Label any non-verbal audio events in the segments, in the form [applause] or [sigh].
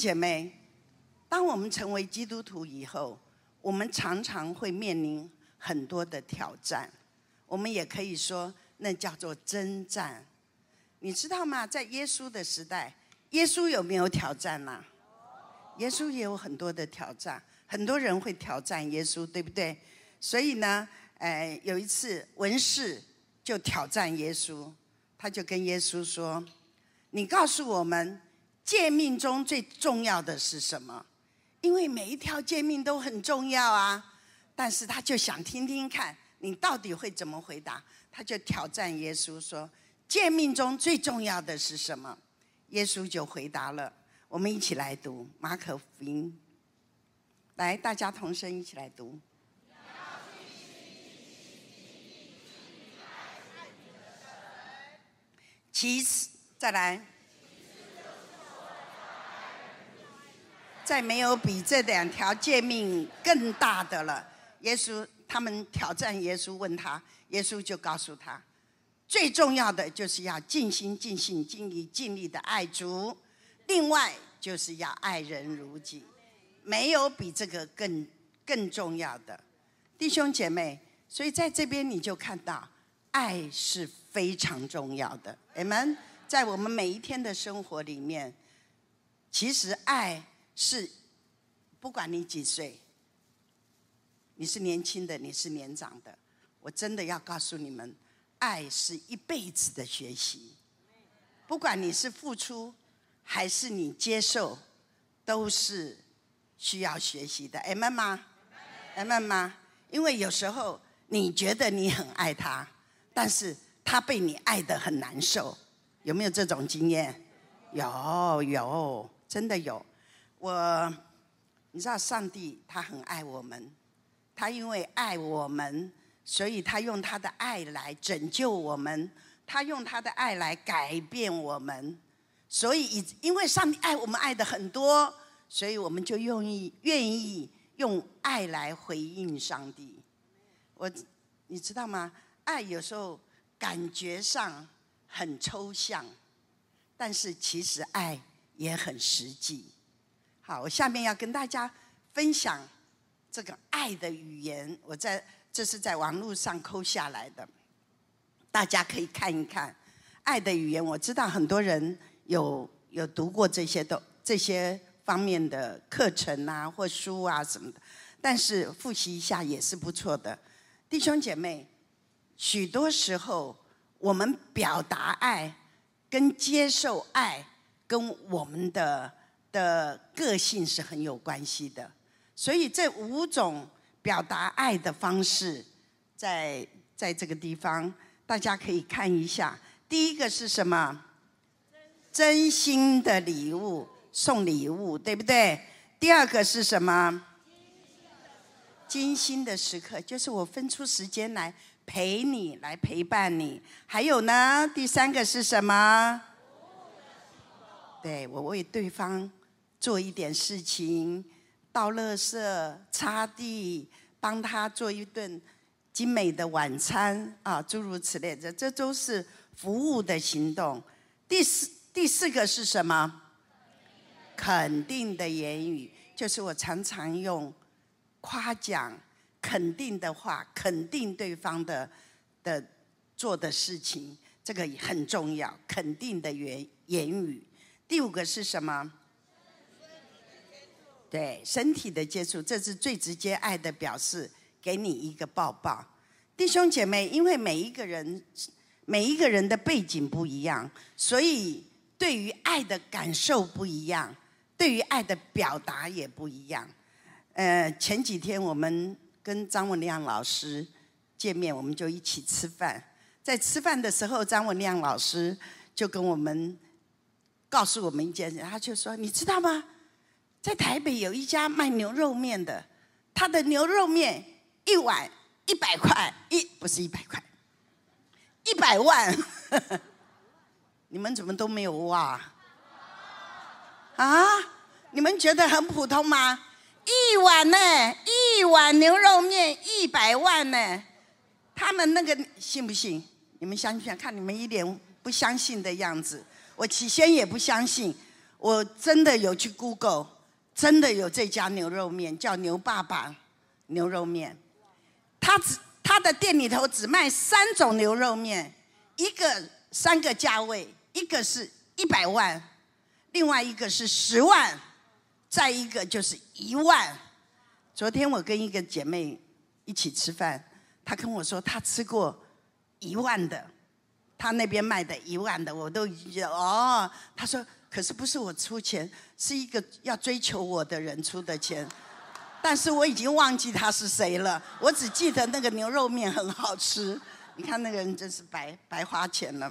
姐妹，当我们成为基督徒以后，我们常常会面临很多的挑战，我们也可以说那叫做征战。你知道吗？在耶稣的时代，耶稣有没有挑战呢？耶稣也有很多的挑战，很多人会挑战耶稣，对不对？所以呢，哎，有一次文士就挑战耶稣，他就跟耶稣说：“你告诉我们，诫命中最重要的是什么？因为每一条诫命都很重要啊。”但是他就想听听看你到底会怎么回答，他就挑战耶稣说。诫命中最重要的是什么？耶稣就回答了。我们一起来读马可福音。来，大家同声一起来读。其次，再来。再没有比这两条诫命更大的了。耶稣他们挑战耶稣，问他，耶稣就告诉他。最重要的就是要尽心、尽性、尽力、尽力的爱主，另外就是要爱人如己，没有比这个更更重要的，弟兄姐妹。所以在这边你就看到，爱是非常重要的。你们在我们每一天的生活里面，其实爱是不管你几岁，你是年轻的，你是年长的，我真的要告诉你们。爱是一辈子的学习，不管你是付出还是你接受，都是需要学习的。M 吗？M 妈？因为有时候你觉得你很爱他，但是他被你爱的很难受，有没有这种经验？有有，真的有。我，你知道上帝他很爱我们，他因为爱我们。所以他用他的爱来拯救我们，他用他的爱来改变我们。所以，以因为上帝爱我们爱的很多，所以我们就愿意愿意用爱来回应上帝。我，你知道吗？爱有时候感觉上很抽象，但是其实爱也很实际。好，我下面要跟大家分享这个爱的语言。我在。这是在网络上抠下来的，大家可以看一看《爱的语言》。我知道很多人有有读过这些的这些方面的课程啊，或书啊什么的，但是复习一下也是不错的。弟兄姐妹，许多时候我们表达爱跟接受爱跟我们的的个性是很有关系的，所以这五种。表达爱的方式，在在这个地方，大家可以看一下。第一个是什么？真心的礼物，送礼物，对不对？第二个是什么？精心的时刻，就是我分出时间来陪你，来陪伴你。还有呢，第三个是什么？对我为对方做一点事情。倒垃圾、擦地，帮他做一顿精美的晚餐啊，诸如此类的，这都是服务的行动。第四第四个是什么？肯定的言语，就是我常常用夸奖、肯定的话，肯定对方的的做的事情，这个很重要。肯定的言言语。第五个是什么？对身体的接触，这是最直接爱的表示。给你一个抱抱，弟兄姐妹，因为每一个人每一个人的背景不一样，所以对于爱的感受不一样，对于爱的表达也不一样。呃，前几天我们跟张文亮老师见面，我们就一起吃饭。在吃饭的时候，张文亮老师就跟我们告诉我们一件事，他就说：“你知道吗？”在台北有一家卖牛肉面的，他的牛肉面一碗一百块，一不是一百块，一百万。[laughs] 你们怎么都没有哇？啊？你们觉得很普通吗？一碗呢？一碗牛肉面一百万呢？他们那个信不信？你们相信？看你们一脸不相信的样子。我起先也不相信。我真的有去 Google，真的有这家牛肉面叫牛爸爸牛肉面，他只他的店里头只卖三种牛肉面，一个三个价位，一个是一百万，另外一个是十万，再一个就是一万。昨天我跟一个姐妹一起吃饭，她跟我说她吃过一万的。他那边卖的一万的，我都觉得哦。他说：“可是不是我出钱，是一个要追求我的人出的钱。”但是我已经忘记他是谁了，我只记得那个牛肉面很好吃。你看那个人真是白白花钱了。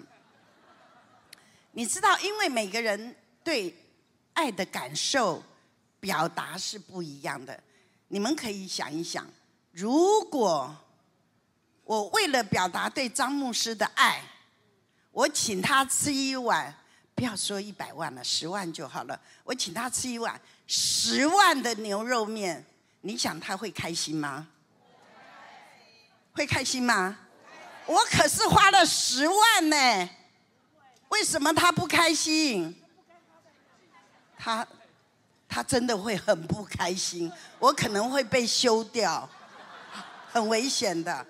你知道，因为每个人对爱的感受表达是不一样的。你们可以想一想，如果我为了表达对张牧师的爱，我请他吃一碗，不要说一百万了，十万就好了。我请他吃一碗十万的牛肉面，你想他会开心吗？会开心吗？我可是花了十万呢，为什么他不开心？他他真的会很不开心，我可能会被休掉，很危险的。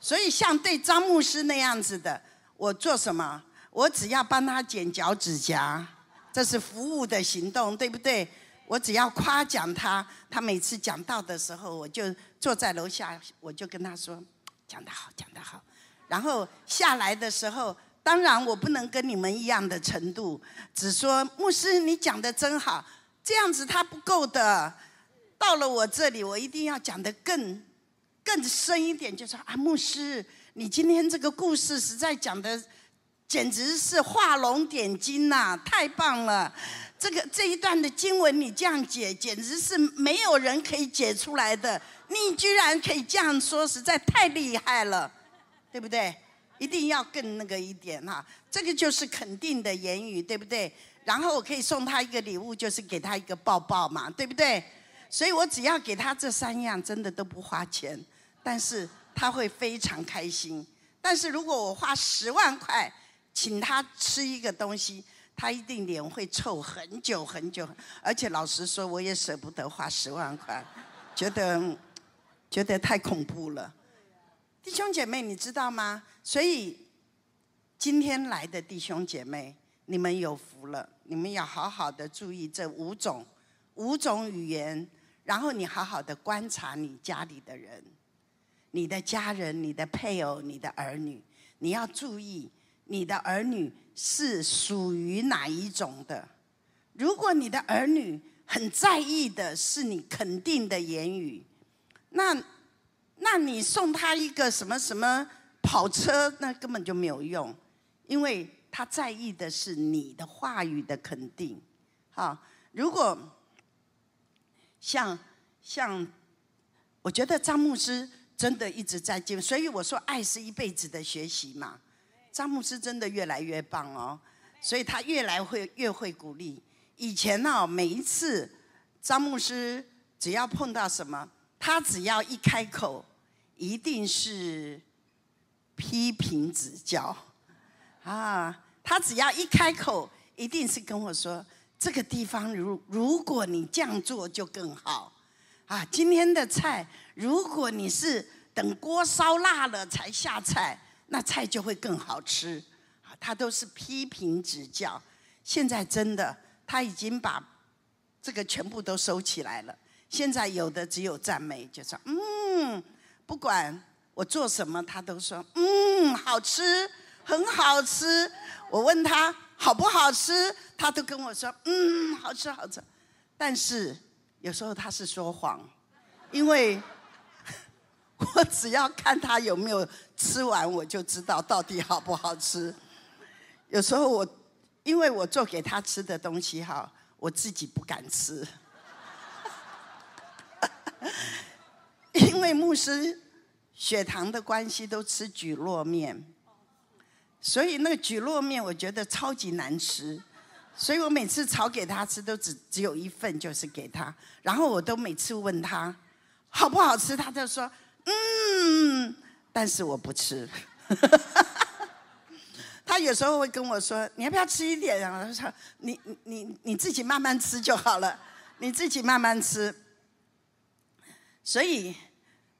所以像对张牧师那样子的。我做什么？我只要帮他剪脚趾甲，这是服务的行动，对不对？我只要夸奖他，他每次讲到的时候，我就坐在楼下，我就跟他说：“讲得好，讲得好。”然后下来的时候，当然我不能跟你们一样的程度，只说牧师你讲的真好，这样子他不够的。到了我这里，我一定要讲得更更深一点，就说啊，牧师。你今天这个故事实在讲的，简直是画龙点睛呐，太棒了！这个这一段的经文你这样解，简直是没有人可以解出来的。你居然可以这样说，实在太厉害了，[laughs] 对不对？一定要更那个一点哈，这个就是肯定的言语，对不对？然后我可以送他一个礼物，就是给他一个抱抱嘛，对不对？所以我只要给他这三样，真的都不花钱，但是。他会非常开心，但是如果我花十万块请他吃一个东西，他一定脸会臭很久很久。而且老实说，我也舍不得花十万块，觉得觉得太恐怖了。弟兄姐妹，你知道吗？所以今天来的弟兄姐妹，你们有福了，你们要好好的注意这五种五种语言，然后你好好的观察你家里的人。你的家人、你的配偶、你的儿女，你要注意，你的儿女是属于哪一种的？如果你的儿女很在意的是你肯定的言语，那，那你送他一个什么什么跑车，那根本就没有用，因为他在意的是你的话语的肯定。好，如果像像，我觉得张牧师。真的一直在进，所以我说爱是一辈子的学习嘛。张牧师真的越来越棒哦，所以他越来会越会鼓励。以前呢，每一次张牧师只要碰到什么，他只要一开口，一定是批评指教啊。他只要一开口，一定是跟我说这个地方如如果你这样做就更好。啊，今天的菜，如果你是等锅烧辣了才下菜，那菜就会更好吃。啊，他都是批评指教。现在真的，他已经把这个全部都收起来了。现在有的只有赞美，就说嗯，不管我做什么，他都说嗯，好吃，很好吃。我问他好不好吃，他都跟我说嗯，好吃，好吃。但是。有时候他是说谎，因为我只要看他有没有吃完，我就知道到底好不好吃。有时候我因为我做给他吃的东西哈，我自己不敢吃，[laughs] 因为牧师血糖的关系都吃蒟蒻面，所以那个蒟蒻面我觉得超级难吃。所以我每次炒给他吃都只只有一份，就是给他。然后我都每次问他好不好吃，他就说嗯，但是我不吃。[laughs] 他有时候会跟我说：“你要不要吃一点？”然后他说：“你你你你自己慢慢吃就好了，你自己慢慢吃。”所以，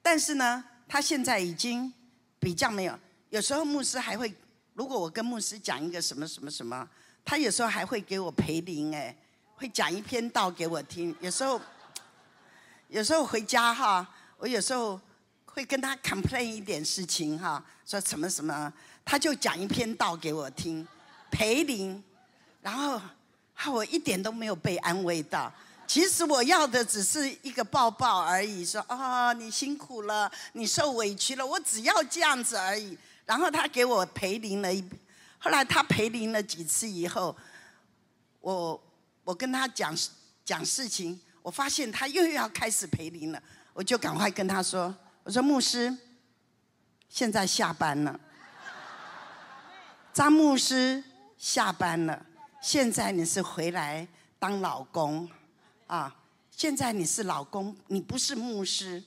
但是呢，他现在已经比较没有。有时候牧师还会，如果我跟牧师讲一个什么什么什么，他有时候还会给我陪灵，哎，会讲一篇道给我听。有时候，有时候回家哈，我有时候会跟他 complain 一点事情哈，说什么什么，他就讲一篇道给我听，陪灵，然后我一点都没有被安慰到。其实我要的只是一个抱抱而已，说啊，你辛苦了，你受委屈了，我只要这样子而已。然后他给我陪灵了一，后来他陪灵了几次以后，我我跟他讲讲事情，我发现他又要开始陪灵了，我就赶快跟他说，我说牧师，现在下班了，张牧师下班了，现在你是回来当老公。啊，现在你是老公，你不是牧师，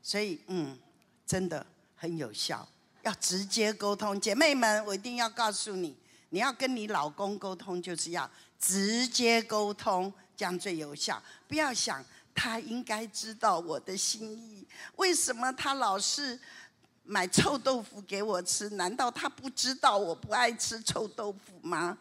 所以嗯，真的很有效，要直接沟通。姐妹们，我一定要告诉你，你要跟你老公沟通，就是要直接沟通，这样最有效。不要想他应该知道我的心意，为什么他老是买臭豆腐给我吃？难道他不知道我不爱吃臭豆腐吗？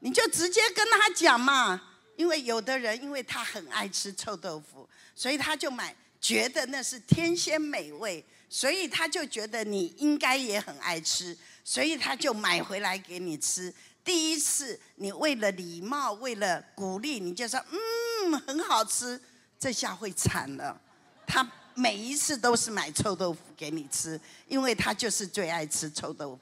你就直接跟他讲嘛。因为有的人，因为他很爱吃臭豆腐，所以他就买，觉得那是天仙美味，所以他就觉得你应该也很爱吃，所以他就买回来给你吃。第一次，你为了礼貌，为了鼓励，你就说嗯很好吃，这下会惨了。他每一次都是买臭豆腐给你吃，因为他就是最爱吃臭豆腐。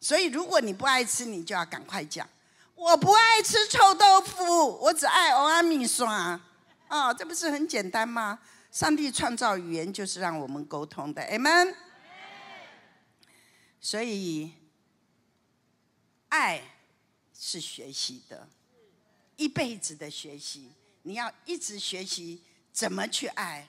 所以如果你不爱吃，你就要赶快讲。我不爱吃臭豆腐，我只爱欧阿米刷。哦，这不是很简单吗？上帝创造语言就是让我们沟通的，amen。所以，爱是学习的，一辈子的学习。你要一直学习怎么去爱，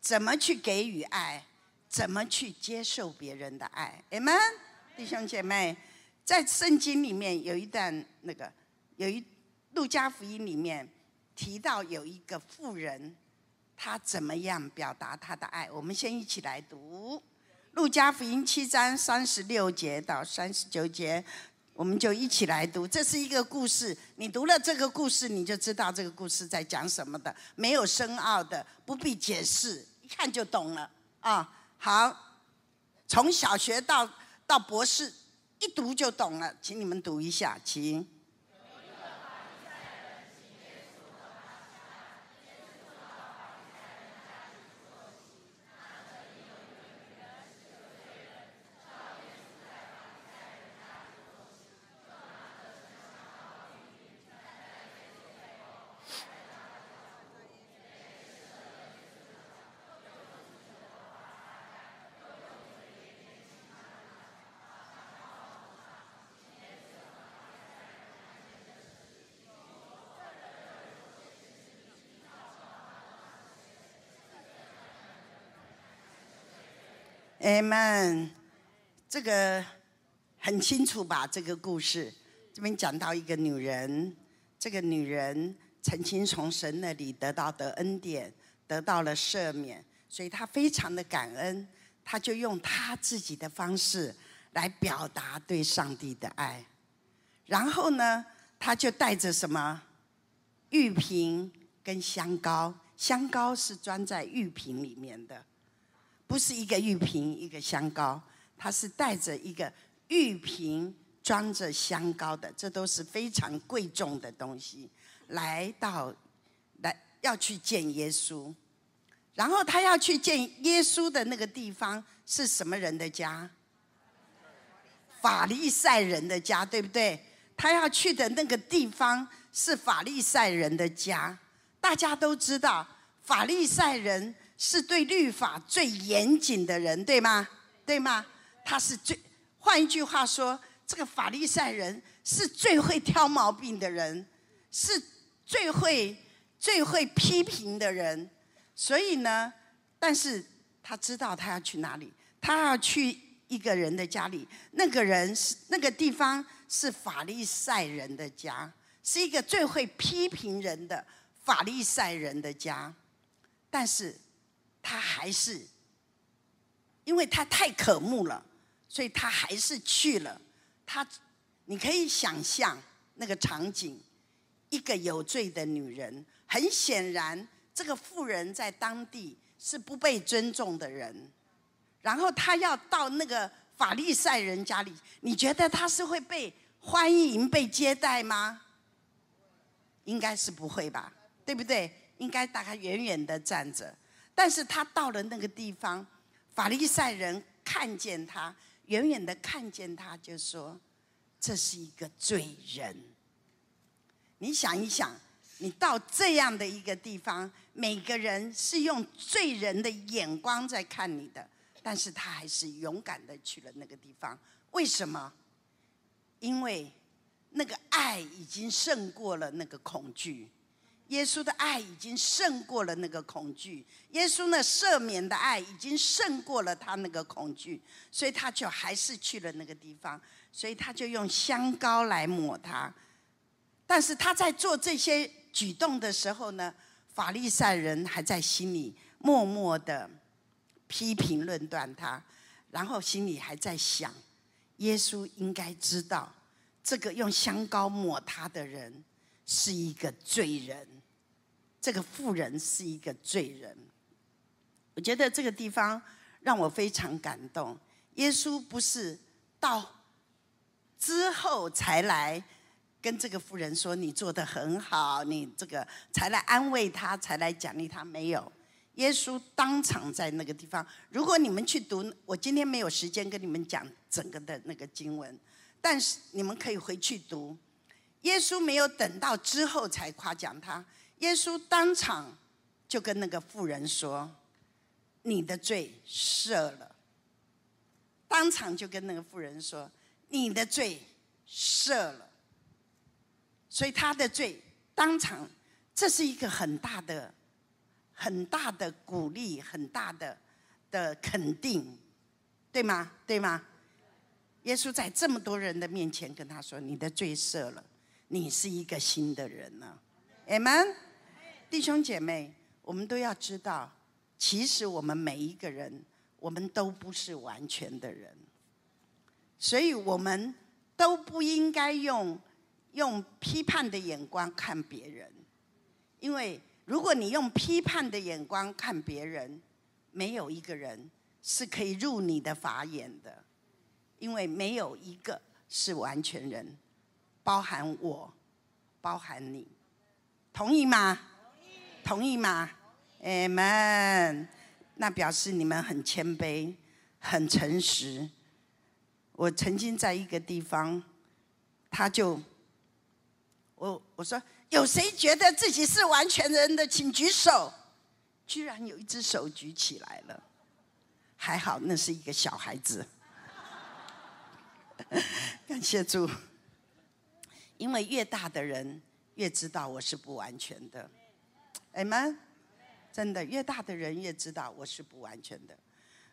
怎么去给予爱，怎么去接受别人的爱，amen。弟兄姐妹。在圣经里面有一段那个，有一路加福音里面提到有一个妇人，她怎么样表达她的爱？我们先一起来读路加福音七章三十六节到三十九节，我们就一起来读。这是一个故事，你读了这个故事，你就知道这个故事在讲什么的，没有深奥的，不必解释，一看就懂了啊。好，从小学到到博士。一读就懂了，请你们读一下，请。哎们，这个很清楚吧？这个故事这边讲到一个女人，这个女人曾经从神那里得到的恩典，得到了赦免，所以她非常的感恩，她就用她自己的方式来表达对上帝的爱。然后呢，她就带着什么玉瓶跟香膏，香膏是装在玉瓶里面的。不是一个玉瓶一个香膏，它是带着一个玉瓶装着香膏的，这都是非常贵重的东西。来到来要去见耶稣，然后他要去见耶稣的那个地方是什么人的家？法利赛人的家，对不对？他要去的那个地方是法利赛人的家。大家都知道，法利赛人。是对律法最严谨的人，对吗？对吗？他是最，换一句话说，这个法利赛人是最会挑毛病的人，是最会、最会批评的人。所以呢，但是他知道他要去哪里，他要去一个人的家里，那个人是那个地方是法利赛人的家，是一个最会批评人的法利赛人的家，但是他还是，因为他太渴慕了，所以他还是去了。他，你可以想象那个场景，一个有罪的女人，很显然，这个妇人在当地是不被尊重的人。然后他要到那个法利赛人家里，你觉得他是会被欢迎、被接待吗？应该是不会吧，对不对？应该大概远远的站着。但是他到了那个地方，法利赛人看见他，远远的看见他，就说：“这是一个罪人。”你想一想，你到这样的一个地方，每个人是用罪人的眼光在看你的。但是他还是勇敢的去了那个地方，为什么？因为那个爱已经胜过了那个恐惧，耶稣的爱已经胜过了那个恐惧，耶稣那赦免的爱已经胜过了他那个恐惧，所以他就还是去了那个地方，所以他就用香膏来抹他。但是他在做这些举动的时候呢，法利赛人还在心里默默的。批评论断他，然后心里还在想：耶稣应该知道，这个用香膏抹他的人是一个罪人，这个妇人是一个罪人。我觉得这个地方让我非常感动。耶稣不是到之后才来跟这个妇人说：“你做的很好，你这个才来安慰他，才来奖励他。”没有。耶稣当场在那个地方。如果你们去读，我今天没有时间跟你们讲整个的那个经文，但是你们可以回去读。耶稣没有等到之后才夸奖他，耶稣当场就跟那个妇人说：“你的罪赦了。”当场就跟那个妇人说：“你的罪赦了。”所以他的罪当场，这是一个很大的。很大的鼓励，很大的的肯定，对吗？对吗？耶稣在这么多人的面前跟他说：“你的罪赦了，你是一个新的人了。” Amen，弟兄姐妹，我们都要知道，其实我们每一个人，我们都不是完全的人，所以我们都不应该用用批判的眼光看别人，因为。如果你用批判的眼光看别人，没有一个人是可以入你的法眼的，因为没有一个是完全人，包含我，包含你，同意吗？同意吗哎们。那表示你们很谦卑，很诚实。我曾经在一个地方，他就，我我说。有谁觉得自己是完全人的，请举手。居然有一只手举起来了，还好那是一个小孩子。[laughs] 感谢主，因为越大的人越知道我是不完全的。哎们，真的越大的人越知道我是不完全的。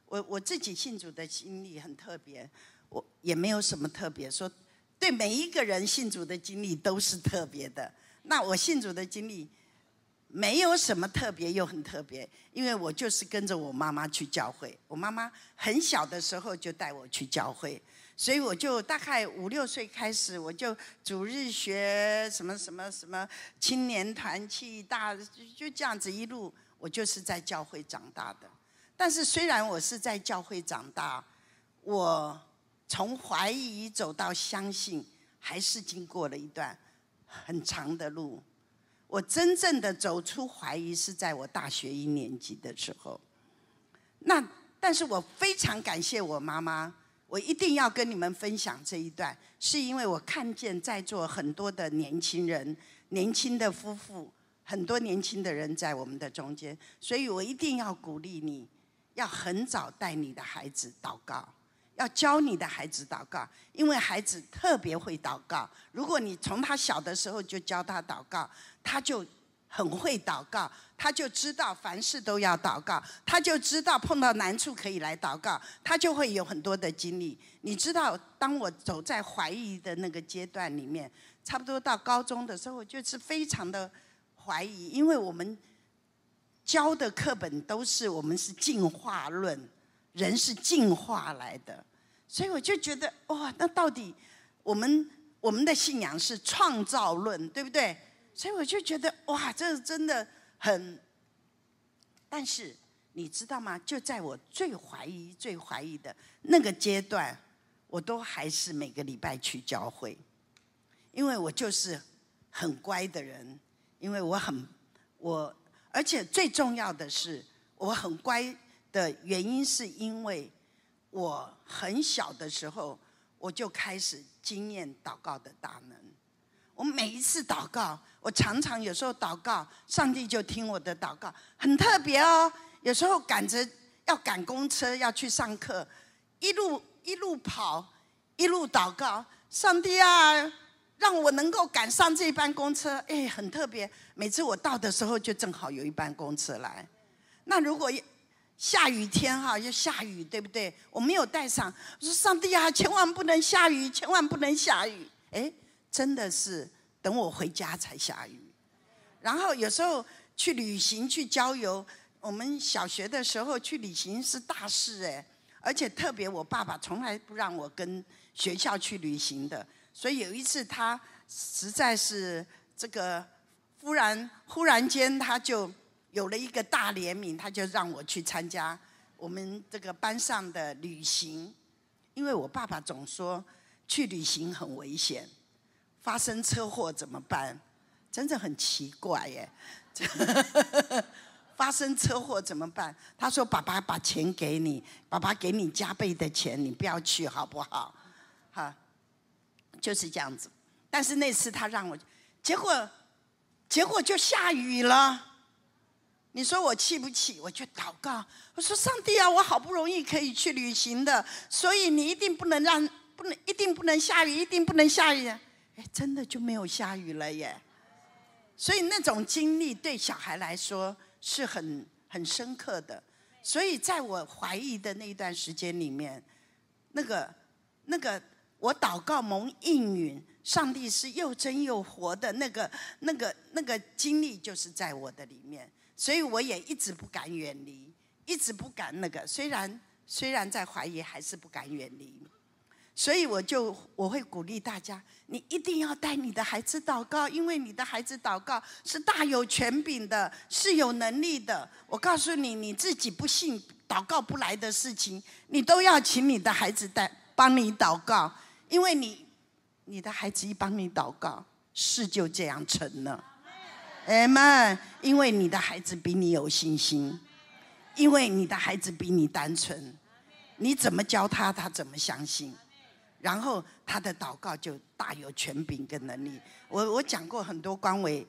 我我自己信主的经历很特别，我也没有什么特别，说对每一个人信主的经历都是特别的。那我信主的经历没有什么特别，又很特别，因为我就是跟着我妈妈去教会。我妈妈很小的时候就带我去教会，所以我就大概五六岁开始，我就主日学什么什么什么青年团去大，就这样子一路，我就是在教会长大的。但是虽然我是在教会长大，我从怀疑走到相信，还是经过了一段。很长的路，我真正的走出怀疑是在我大学一年级的时候。那，但是我非常感谢我妈妈，我一定要跟你们分享这一段，是因为我看见在座很多的年轻人、年轻的夫妇，很多年轻的人在我们的中间，所以我一定要鼓励你，要很早带你的孩子祷告。要教你的孩子祷告，因为孩子特别会祷告。如果你从他小的时候就教他祷告，他就很会祷告，他就知道凡事都要祷告，他就知道碰到难处可以来祷告，他就会有很多的经历。你知道，当我走在怀疑的那个阶段里面，差不多到高中的时候，我就是非常的怀疑，因为我们教的课本都是我们是进化论，人是进化来的，所以我就觉得哇，那到底我们？我们的信仰是创造论，对不对？所以我就觉得哇，这真的很。但是你知道吗？就在我最怀疑、最怀疑的那个阶段，我都还是每个礼拜去教会，因为我就是很乖的人，因为我很我，而且最重要的是，我很乖的原因是因为我很小的时候我就开始。经验祷告的大能，我每一次祷告，我常常有时候祷告，上帝就听我的祷告，很特别哦。有时候赶着要赶公车要去上课，一路一路跑，一路祷告，上帝啊，让我能够赶上这班公车。哎，很特别，每次我到的时候就正好有一班公车来。那如果下雨天哈，要下雨，对不对？我没有带伞，我说上帝啊，千万不能下雨，千万不能下雨。哎，真的是等我回家才下雨。然后有时候去旅行去郊游，我们小学的时候去旅行是大事哎，而且特别我爸爸从来不让我跟学校去旅行的，所以有一次他实在是这个忽然忽然间他就。有了一个大怜悯，他就让我去参加我们这个班上的旅行，因为我爸爸总说去旅行很危险，发生车祸怎么办？真的很奇怪耶！[laughs] 发生车祸怎么办？他说：“爸爸把钱给你，爸爸给你加倍的钱，你不要去好不好？”哈，就是这样子。但是那次他让我，结果结果就下雨了。你说我气不气？我就祷告，我说上帝啊，我好不容易可以去旅行的，所以你一定不能让，不能一定不能下雨，一定不能下雨。哎，真的就没有下雨了耶。所以那种经历对小孩来说是很很深刻的。所以在我怀疑的那一段时间里面，那个那个我祷告蒙应允，上帝是又真又活的那个那个那个经历，就是在我的里面。所以我也一直不敢远离，一直不敢那个。虽然虽然在怀疑，还是不敢远离。所以我就我会鼓励大家，你一定要带你的孩子祷告，因为你的孩子祷告是大有权柄的，是有能力的。我告诉你，你自己不信祷告不来的事情，你都要请你的孩子带帮你祷告，因为你你的孩子一帮你祷告，事就这样成了。哎妈，因为你的孩子比你有信心，因为你的孩子比你单纯，你怎么教他，他怎么相信，然后他的祷告就大有权柄跟能力。我我讲过很多关伟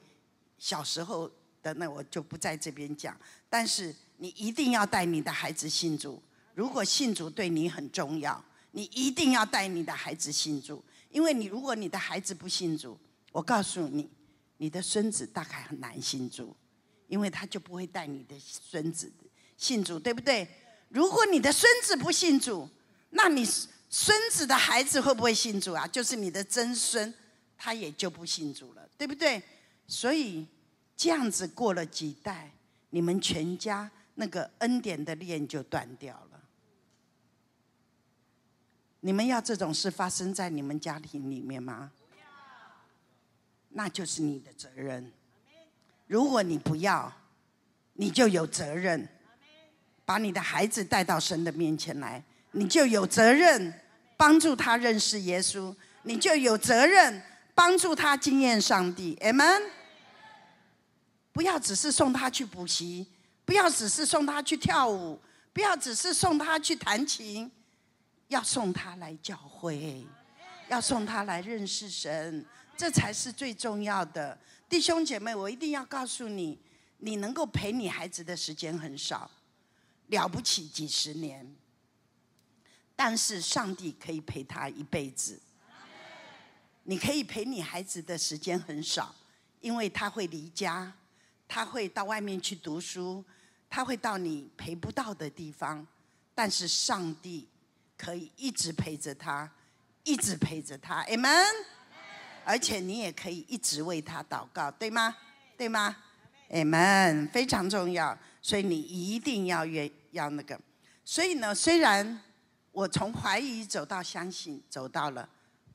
小时候的，那我就不在这边讲。但是你一定要带你的孩子信主，如果信主对你很重要，你一定要带你的孩子信主，因为你如果你的孩子不信主，我告诉你。你的孙子大概很难信主，因为他就不会带你的孙子信主，对不对？如果你的孙子不信主，那你孙子的孩子会不会信主啊？就是你的曾孙，他也就不信主了，对不对？所以这样子过了几代，你们全家那个恩典的链就断掉了。你们要这种事发生在你们家庭里面吗？那就是你的责任。如果你不要，你就有责任把你的孩子带到神的面前来，你就有责任帮助他认识耶稣，你就有责任帮助他经验上帝。Amen。不要只是送他去补习，不要只是送他去跳舞，不要只是送他去弹琴，要送他来教会，要送他来认识神。这才是最重要的，弟兄姐妹，我一定要告诉你，你能够陪你孩子的时间很少，了不起几十年，但是上帝可以陪他一辈子。你可以陪你孩子的时间很少，因为他会离家，他会到外面去读书，他会到你陪不到的地方，但是上帝可以一直陪着他，一直陪着他，amen。而且你也可以一直为他祷告，对吗？对吗？amen，非常重要，所以你一定要约要那个。所以呢，虽然我从怀疑走到相信，走到了，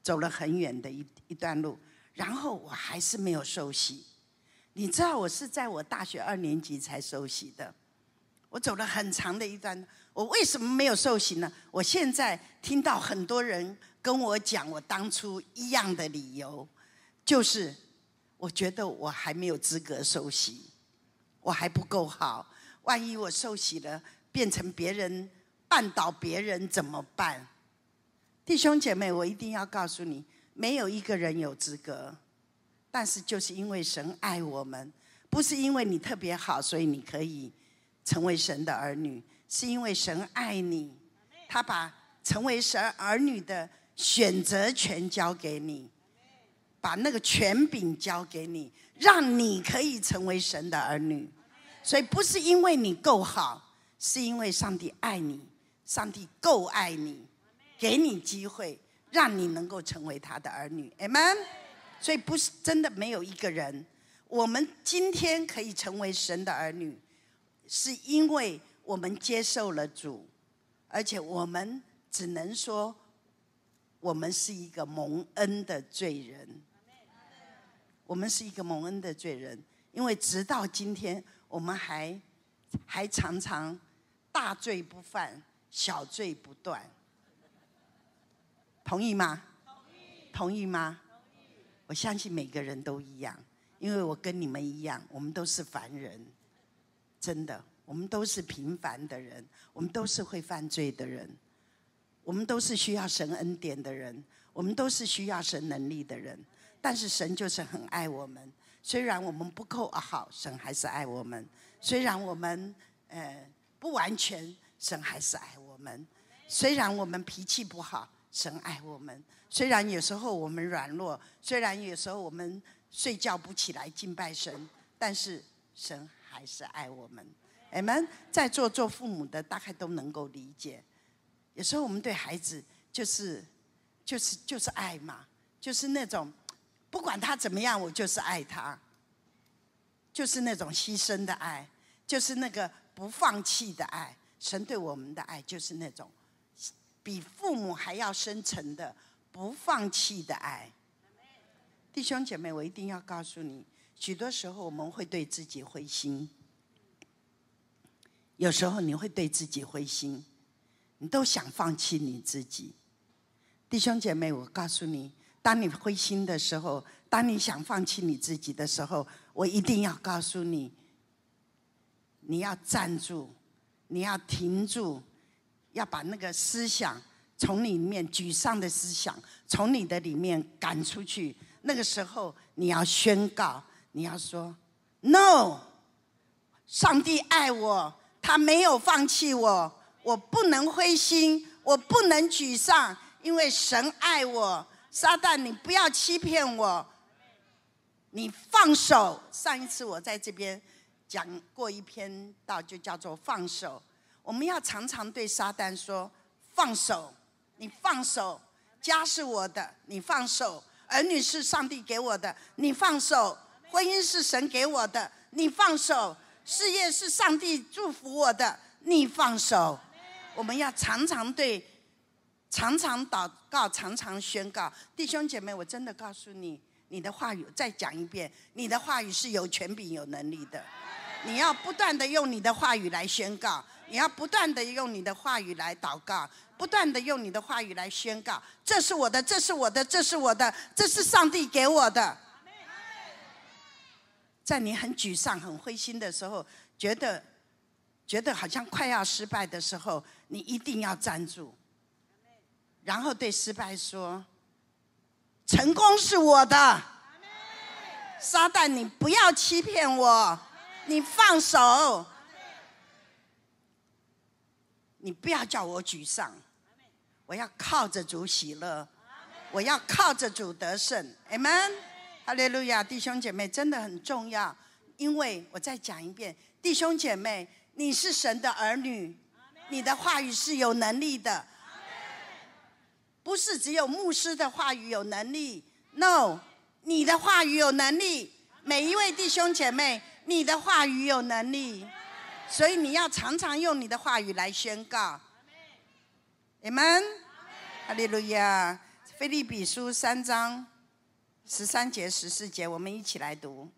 走了很远的一一段路，然后我还是没有受洗。你知道我是在我大学二年级才受洗的，我走了很长的一段。我为什么没有受洗呢？我现在听到很多人跟我讲我当初一样的理由，就是我觉得我还没有资格受洗，我还不够好。万一我受洗了，变成别人绊倒别人怎么办？弟兄姐妹，我一定要告诉你，没有一个人有资格。但是就是因为神爱我们，不是因为你特别好，所以你可以成为神的儿女，是因为神爱你，他把成为神儿女的选择权交给你，把那个权柄交给你，让你可以成为神的儿女。所以不是因为你够好，是因为上帝爱你，上帝够爱你，给你机会，让你能够成为他的儿女。Amen。所以不是真的没有一个人，我们今天可以成为神的儿女，是因为我们接受了主，而且我们只能说，我们是一个蒙恩的罪人。我们是一个蒙恩的罪人，因为直到今天，我们还还常常大罪不犯，小罪不断。同意吗？同意。同意吗？我相信每个人都一样，因为我跟你们一样，我们都是凡人，真的，我们都是平凡的人，我们都是会犯罪的人，我们都是需要神恩典的人，我们都是需要神能力的人。但是神就是很爱我们，虽然我们不够好，神还是爱我们；虽然我们呃不完全，神还是爱我们；虽然我们脾气不好，神爱我们。虽然有时候我们软弱，虽然有时候我们睡觉不起来敬拜神，但是神还是爱我们。你们在座做父母的大概都能够理解。有时候我们对孩子就是就是就是爱嘛，就是那种不管他怎么样，我就是爱他，就是那种牺牲的爱，就是那个不放弃的爱。神对我们的爱就是那种比父母还要深沉的。不放弃的爱，弟兄姐妹，我一定要告诉你，许多时候我们会对自己灰心，有时候你会对自己灰心，你都想放弃你自己。弟兄姐妹，我告诉你，当你灰心的时候，当你想放弃你自己的时候，我一定要告诉你，你要站住，你要停住，要把那个思想。从里面沮丧的思想，从你的里面赶出去。那个时候，你要宣告，你要说：“No，上帝爱我，他没有放弃我，我不能灰心，我不能沮丧，因为神爱我。撒旦，你不要欺骗我，你放手。上一次我在这边讲过一篇道，就叫做放手。我们要常常对撒旦说：放手。”你放手，家是我的，你放手；儿女是上帝给我的，你放手；婚姻是神给我的，你放手；事业是上帝祝福我的，你放手。我们要常常对，常常祷告，常常宣告。弟兄姐妹，我真的告诉你，你的话语再讲一遍，你的话语是有权柄、有能力的。你要不断的用你的话语来宣告，你要不断的用你的话语来祷告。不断的用你的话语来宣告，这是我的，这是我的，这是我的，这是上帝给我的。在你很沮丧、很灰心的时候，觉得觉得好像快要失败的时候，你一定要站住，然后对失败说：“成功是我的。”撒旦，你不要欺骗我，你放手，你不要叫我沮丧。我要靠着主喜乐，我要靠着主得胜，Amen，哈利路亚，弟兄姐妹真的很重要，因为我再讲一遍，弟兄姐妹，你是神的儿女，你的话语是有能力的，不是只有牧师的话语有能力。No，你的话语有能力，每一位弟兄姐妹，你的话语有能力，所以你要常常用你的话语来宣告。Amen，哈利路亚。菲利比书三章十三节、十四节，我们一起来读。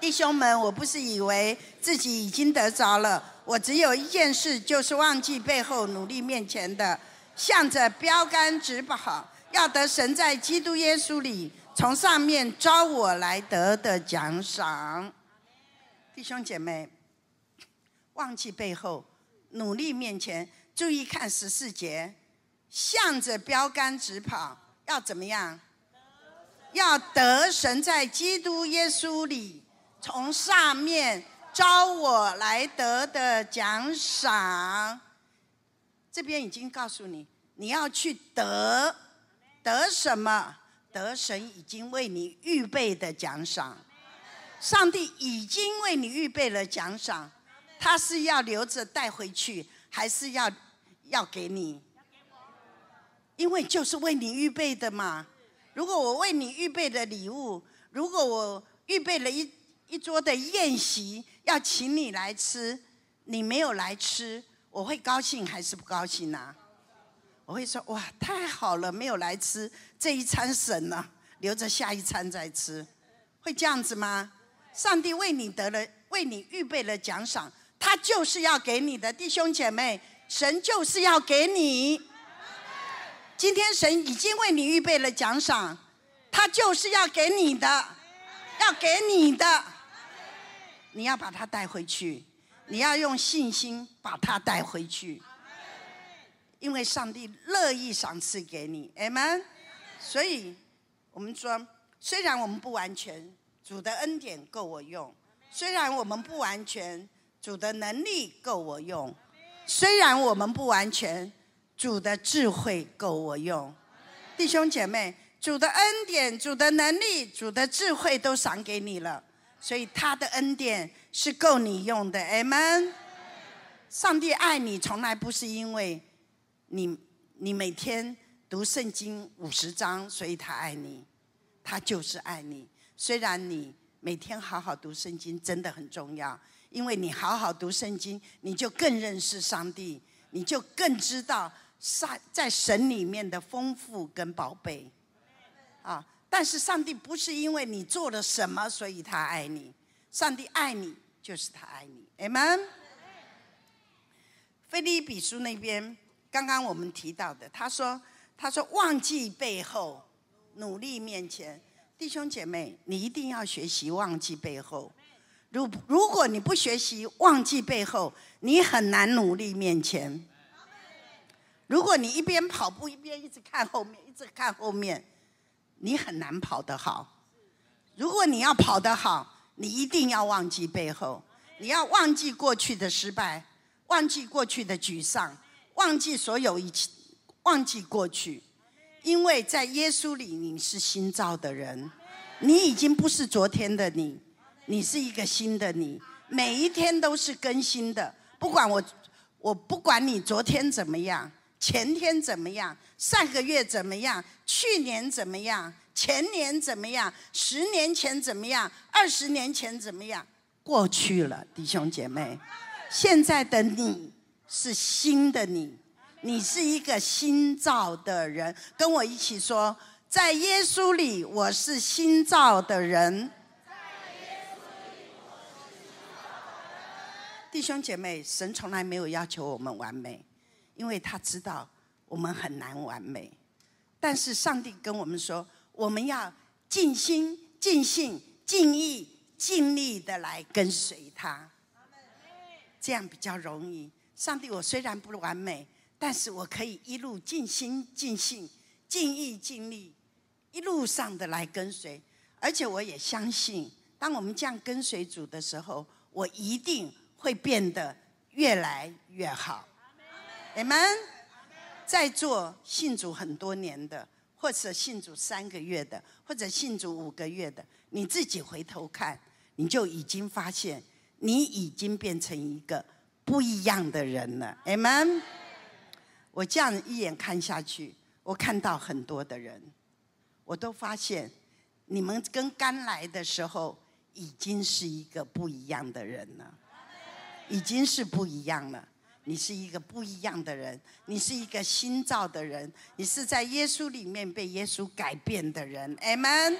弟兄们，我不是以为自己已经得着了，我只有一件事，就是忘记背后，努力面前的，向着标杆直跑，要得神在基督耶稣里从上面招我来得的奖赏。弟兄姐妹，忘记背后，努力面前，注意看十四节。向着标杆直跑，要怎么样？要得神在基督耶稣里从上面招我来得的奖赏。这边已经告诉你，你要去得得什么？得神已经为你预备的奖赏。上帝已经为你预备了奖赏，他是要留着带回去，还是要要给你？因为就是为你预备的嘛。如果我为你预备的礼物，如果我预备了一一桌的宴席要请你来吃，你没有来吃，我会高兴还是不高兴呢？我会说哇，太好了，没有来吃这一餐省了，留着下一餐再吃，会这样子吗？上帝为你得了，为你预备了奖赏，他就是要给你的弟兄姐妹，神就是要给你。今天神已经为你预备了奖赏，他就是要给你的，要给你的，你要把它带回去，你要用信心把它带回去，因为上帝乐意赏赐给你，Amen。所以，我们说，虽然我们不完全，主的恩典够我用；虽然我们不完全，主的能力够我用；虽然我们不完全。主的智慧够我用，弟兄姐妹，主的恩典、主的能力、主的智慧都赏给你了，所以他的恩典是够你用的，Amen。上帝爱你，从来不是因为你你每天读圣经五十章，所以他爱你，他就是爱你。虽然你每天好好读圣经真的很重要，因为你好好读圣经，你就更认识上帝，你就更知道。上在神里面的丰富跟宝贝，啊！但是上帝不是因为你做了什么，所以他爱你。上帝爱你，就是他爱你。Amen。菲利比书那边，刚刚我们提到的，他说：“他说忘记背后，努力面前。”弟兄姐妹，你一定要学习忘记背后。如如果你不学习忘记背后，你很难努力面前。如果你一边跑步一边一直看后面，一直看后面，你很难跑得好。如果你要跑得好，你一定要忘记背后，你要忘记过去的失败，忘记过去的沮丧，忘记所有一切，忘记过去。因为在耶稣里你是新造的人，你已经不是昨天的你，你是一个新的你，每一天都是更新的。不管我，我不管你昨天怎么样。前天怎么样？上个月怎么样？去年怎么样？前年怎么样？十年前怎么样？二十年前怎么样？过去了，弟兄姐妹，现在的你是新的你，你是一个新造的人。跟我一起说，在耶稣里，我是新造的人。弟兄姐妹，神从来没有要求我们完美。因为他知道我们很难完美，但是上帝跟我们说，我们要尽心、尽性、尽意、尽力的来跟随他，这样比较容易。上帝，我虽然不完美，但是我可以一路尽心、尽性、尽意、尽力，一路上的来跟随。而且我也相信，当我们这样跟随主的时候，我一定会变得越来越好。你们在座信主很多年的，或者信主三个月的，或者信主五个月的，你自己回头看，你你就已经发现，你已经变成一个不一样的人了。Amen。我这样一眼看下去，我看到很多的人，我都发现，你们跟刚来的时候，已经是一个不一样的人了，已经是不一样了。你是一个不一样的人，你是一个新造的人，你是在耶稣里面被耶稣改变的人，Amen。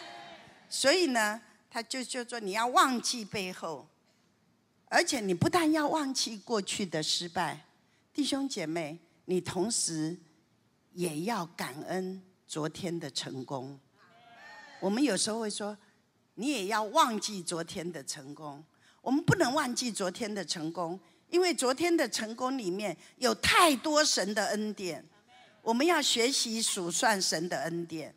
所以呢，他就就说你要忘记背后，而且你不但要忘记过去的失败，弟兄姐妹，你同时也要感恩昨天的成功。我们有时候会说，你也要忘记昨天的成功，我们不能忘记昨天的成功。因为昨天的成功里面有太多神的恩典，我们要学习数算神的恩典。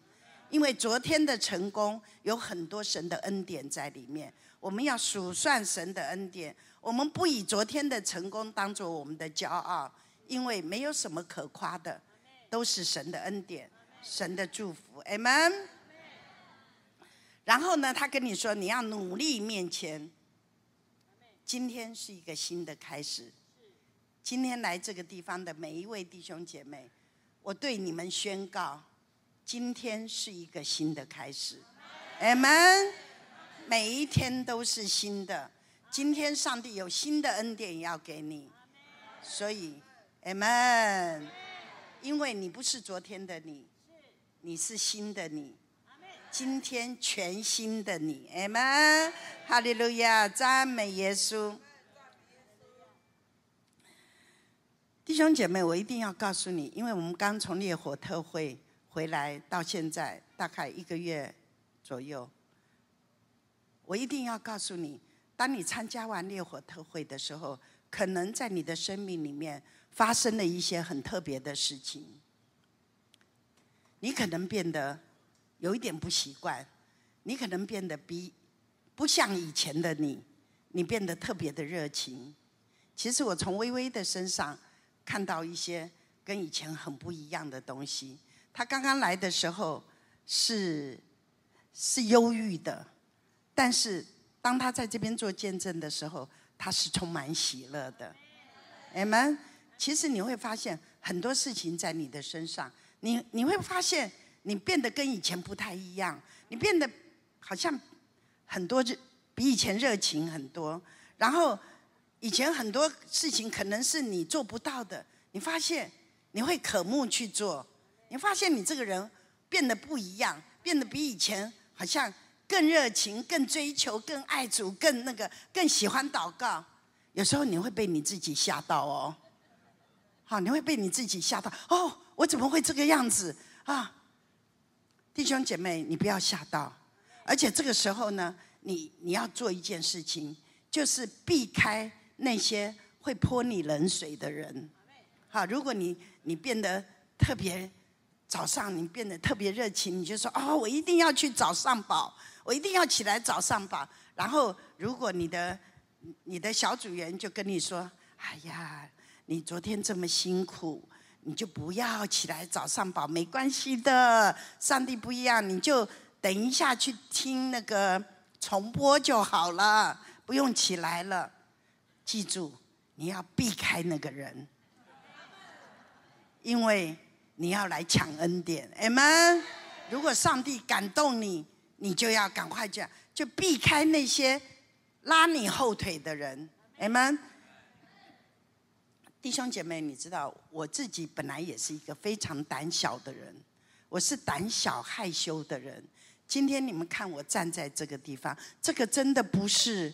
因为昨天的成功有很多神的恩典在里面，我们要数算神的恩典。我们不以昨天的成功当做我们的骄傲，因为没有什么可夸的，都是神的恩典、神的祝福。Amen。然后呢，他跟你说，你要努力面前。今天是一个新的开始。今天来这个地方的每一位弟兄姐妹，我对你们宣告：今天是一个新的开始。Amen。每一天都是新的。今天上帝有新的恩典要给你，所以 Amen。因为你不是昨天的你，你是新的你。今天全新的你，Amen，哈利路亚，赞美耶稣。弟兄姐妹，我一定要告诉你，因为我们刚从烈火特会回来，到现在大概一个月左右，我一定要告诉你，当你参加完烈火特会的时候，可能在你的生命里面发生了一些很特别的事情，你可能变得。有一点不习惯，你可能变得比不像以前的你，你变得特别的热情。其实我从微微的身上看到一些跟以前很不一样的东西。他刚刚来的时候是是忧郁的，但是当他在这边做见证的时候，他是充满喜乐的。你们，其实你会发现很多事情在你的身上，你你会发现。你变得跟以前不太一样，你变得好像很多热，比以前热情很多。然后以前很多事情可能是你做不到的，你发现你会渴慕去做。你发现你这个人变得不一样，变得比以前好像更热情、更追求、更爱主、更那个、更喜欢祷告。有时候你会被你自己吓到哦，好，你会被你自己吓到。哦，我怎么会这个样子啊？弟兄姐妹，你不要吓到，而且这个时候呢，你你要做一件事情，就是避开那些会泼你冷水的人。好，如果你你变得特别早上，你变得特别热情，你就说哦，我一定要去找上宝，我一定要起来找上宝。然后，如果你的你的小组员就跟你说，哎呀，你昨天这么辛苦。你就不要起来找上跑，没关系的。上帝不一样，你就等一下去听那个重播就好了，不用起来了。记住，你要避开那个人，因为你要来抢恩典。Amen。如果上帝感动你，你就要赶快讲，就避开那些拉你后腿的人。Amen。弟兄姐妹，你知道我自己本来也是一个非常胆小的人，我是胆小害羞的人。今天你们看我站在这个地方，这个真的不是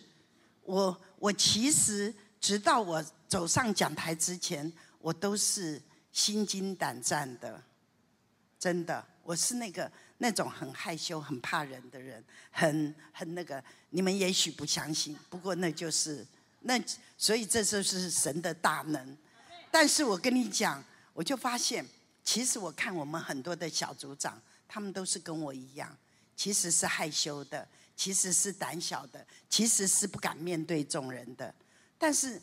我。我其实直到我走上讲台之前，我都是心惊胆战的。真的，我是那个那种很害羞、很怕人的人，很很那个。你们也许不相信，不过那就是那，所以这就是神的大能。但是我跟你讲，我就发现，其实我看我们很多的小组长，他们都是跟我一样，其实是害羞的，其实是胆小的，其实是不敢面对众人的。但是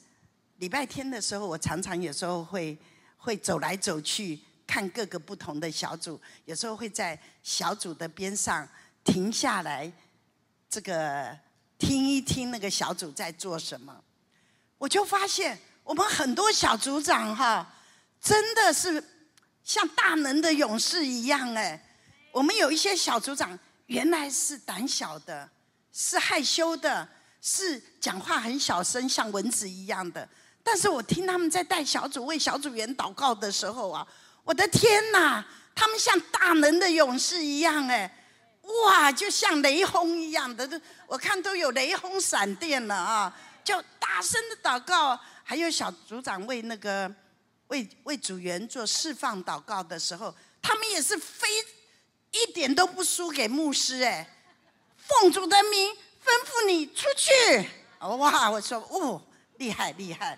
礼拜天的时候，我常常有时候会会走来走去，看各个不同的小组，有时候会在小组的边上停下来，这个听一听那个小组在做什么。我就发现，我们很多小组长哈，真的是像大能的勇士一样哎。我们有一些小组长原来是胆小的，是害羞的，是讲话很小声，像蚊子一样的。但是我听他们在带小组为小组员祷告的时候啊，我的天哪！他们像大能的勇士一样，哎，哇，就像雷轰一样的，我看都有雷轰闪电了啊！就大声的祷告，还有小组长为那个为为组员做释放祷告的时候，他们也是非一点都不输给牧师，哎，奉主的名吩咐你出去，哇！我说，哦，厉害厉害。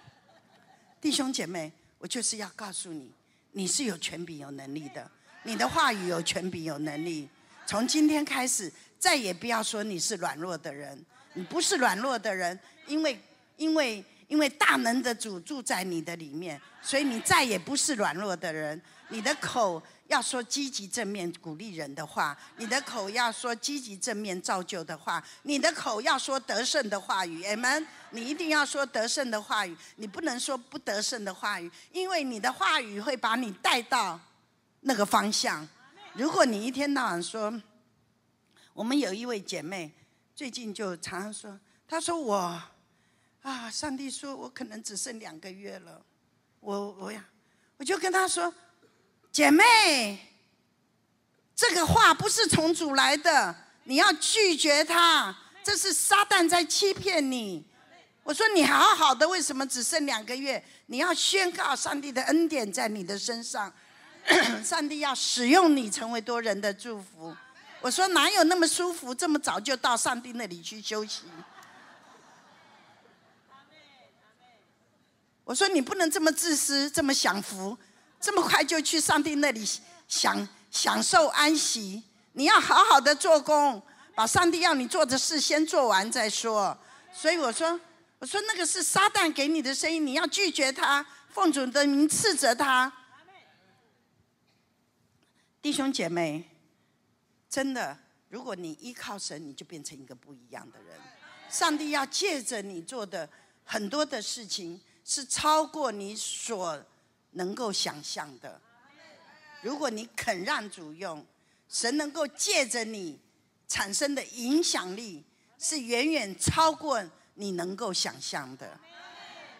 弟兄姐妹，我就是要告诉你，你是有权柄、有能力的。你的话语有权柄、有能力。从今天开始，再也不要说你是软弱的人。你不是软弱的人，因为因为因为大能的主住在你的里面，所以你再也不是软弱的人。你的口。要说积极正面鼓励人的话，你的口要说积极正面造就的话，你的口要说得胜的话语，amen。你一定要说得胜的话语，你不能说不得胜的话语，因为你的话语会把你带到那个方向。如果你一天到晚说，我们有一位姐妹最近就常常说，她说我啊，上帝说我可能只剩两个月了，我我呀，我就跟她说。姐妹，这个话不是从主来的，你要拒绝他。这是撒旦在欺骗你。我说你好好的，为什么只剩两个月？你要宣告上帝的恩典在你的身上，[coughs] 上帝要使用你成为多人的祝福。我说哪有那么舒服，这么早就到上帝那里去休息？我说你不能这么自私，这么享福。这么快就去上帝那里享享受安息？你要好好的做工，把上帝要你做的事先做完再说。所以我说，我说那个是撒旦给你的声音，你要拒绝他，奉主的名斥责他。弟兄姐妹，真的，如果你依靠神，你就变成一个不一样的人。上帝要借着你做的很多的事情，是超过你所。能够想象的，如果你肯让主用，神能够借着你产生的影响力，是远远超过你能够想象的。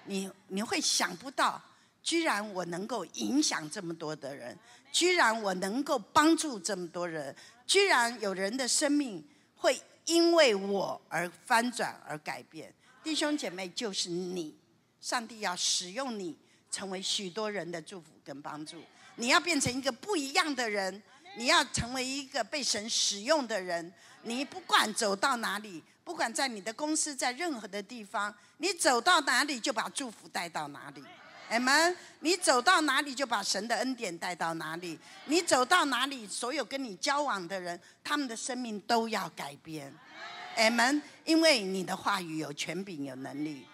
你你会想不到，居然我能够影响这么多的人，居然我能够帮助这么多人，居然有人的生命会因为我而翻转而改变。弟兄姐妹，就是你，上帝要使用你。成为许多人的祝福跟帮助，你要变成一个不一样的人，你要成为一个被神使用的人。你不管走到哪里，不管在你的公司，在任何的地方，你走到哪里就把祝福带到哪里。阿门。你走到哪里就把神的恩典带到哪里。你走到哪里，所有跟你交往的人，他们的生命都要改变。阿门。因为你的话语有权柄，有能力，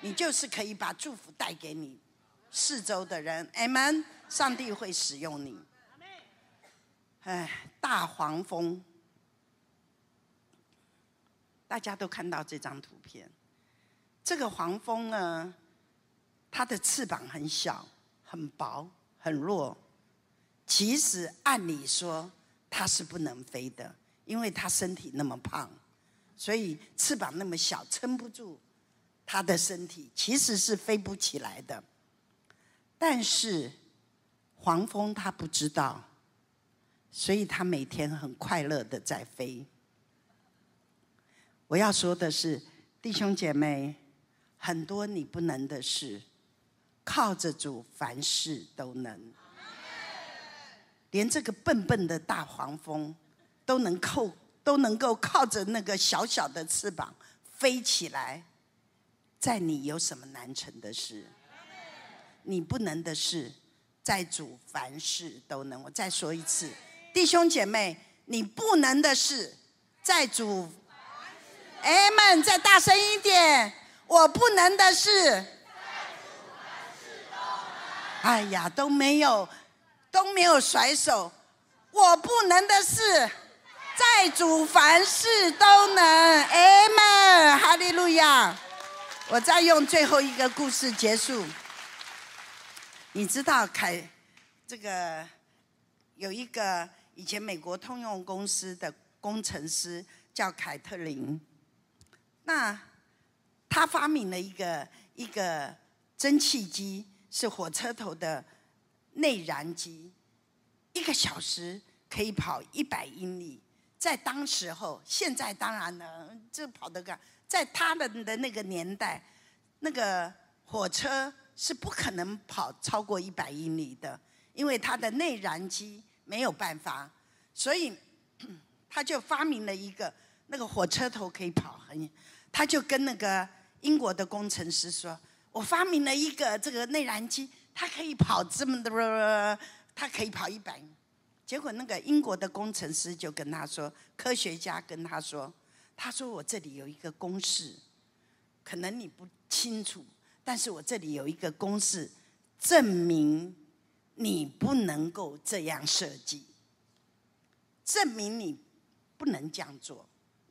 你就是可以把祝福带给你。四周的人，Amen，上帝会使用你。哎，大黄蜂，大家都看到这张图片。这个黄蜂呢，它的翅膀很小、很薄、很弱。其实按理说它是不能飞的，因为它身体那么胖，所以翅膀那么小，撑不住他的身体，其实是飞不起来的。但是黄蜂它不知道，所以它每天很快乐的在飞。我要说的是，弟兄姐妹，很多你不能的事，靠着主凡事都能。连这个笨笨的大黄蜂都能扣，都能够靠着那个小小的翅膀飞起来，在你有什么难成的事？你不能的事，在主凡事都能。我再说一次，弟兄姐妹，你不能的事，在主。哎们，再大声一点！我不能的事，哎呀，都没有，都没有甩手。我不能的事，在主凡事都能。阿门，哈利路亚。我再用最后一个故事结束。你知道凯这个有一个以前美国通用公司的工程师叫凯特琳，那他发明了一个一个蒸汽机，是火车头的内燃机，一个小时可以跑一百英里。在当时候，现在当然了，这跑得干，在他们的那个年代，那个火车。是不可能跑超过一百英里的，因为它的内燃机没有办法，所以 [clears throat] 他就发明了一个那个火车头可以跑很远，他就跟那个英国的工程师说：“我发明了一个这个内燃机，它可以跑这么的，它可以跑一百。”结果那个英国的工程师就跟他说：“科学家跟他说，他说我这里有一个公式，可能你不清楚。”但是我这里有一个公式，证明你不能够这样设计，证明你不能这样做，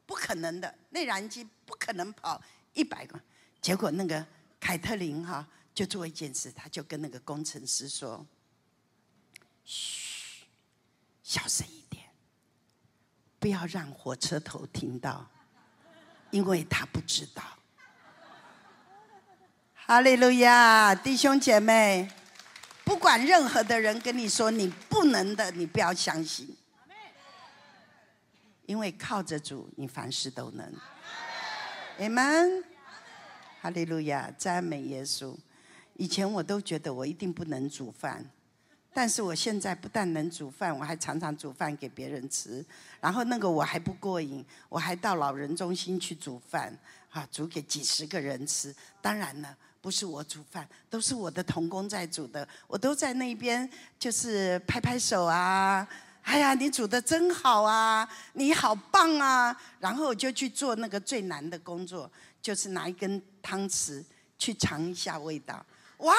不可能的，内燃机不可能跑一百个。结果那个凯特琳哈就做一件事，他就跟那个工程师说：“嘘，小声一点，不要让火车头听到，因为他不知道。”哈利路亚，弟兄姐妹，不管任何的人跟你说你不能的，你不要相信，因为靠着主，你凡事都能。阿门。哈利路亚，赞美耶稣。以前我都觉得我一定不能煮饭，但是我现在不但能煮饭，我还常常煮饭给别人吃。然后那个我还不过瘾，我还到老人中心去煮饭，啊，煮给几十个人吃。当然了。不是我煮饭，都是我的童工在煮的。我都在那边，就是拍拍手啊！哎呀，你煮的真好啊！你好棒啊！然后我就去做那个最难的工作，就是拿一根汤匙去尝一下味道。哇，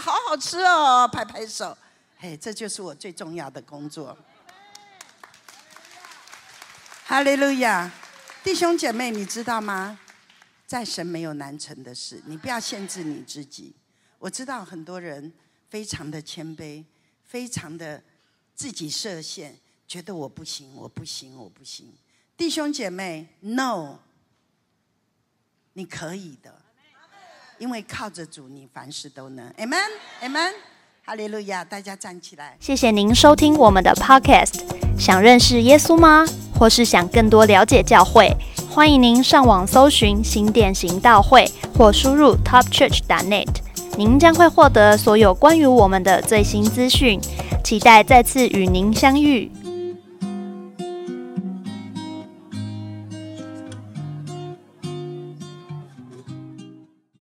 好好吃哦！拍拍手，嘿，这就是我最重要的工作。哈利路亚，弟兄姐妹，你知道吗？在神没有难成的事，你不要限制你自己。我知道很多人非常的谦卑，非常的自己设限，觉得我不行，我不行，我不行。弟兄姐妹，no，你可以的，因为靠着主，你凡事都能。Amen，Amen，哈利路亚！大家站起来。谢谢您收听我们的 Podcast。想认识耶稣吗？或是想更多了解教会？欢迎您上网搜寻新店行道会，或输入 topchurch.net，您将会获得所有关于我们的最新资讯。期待再次与您相遇。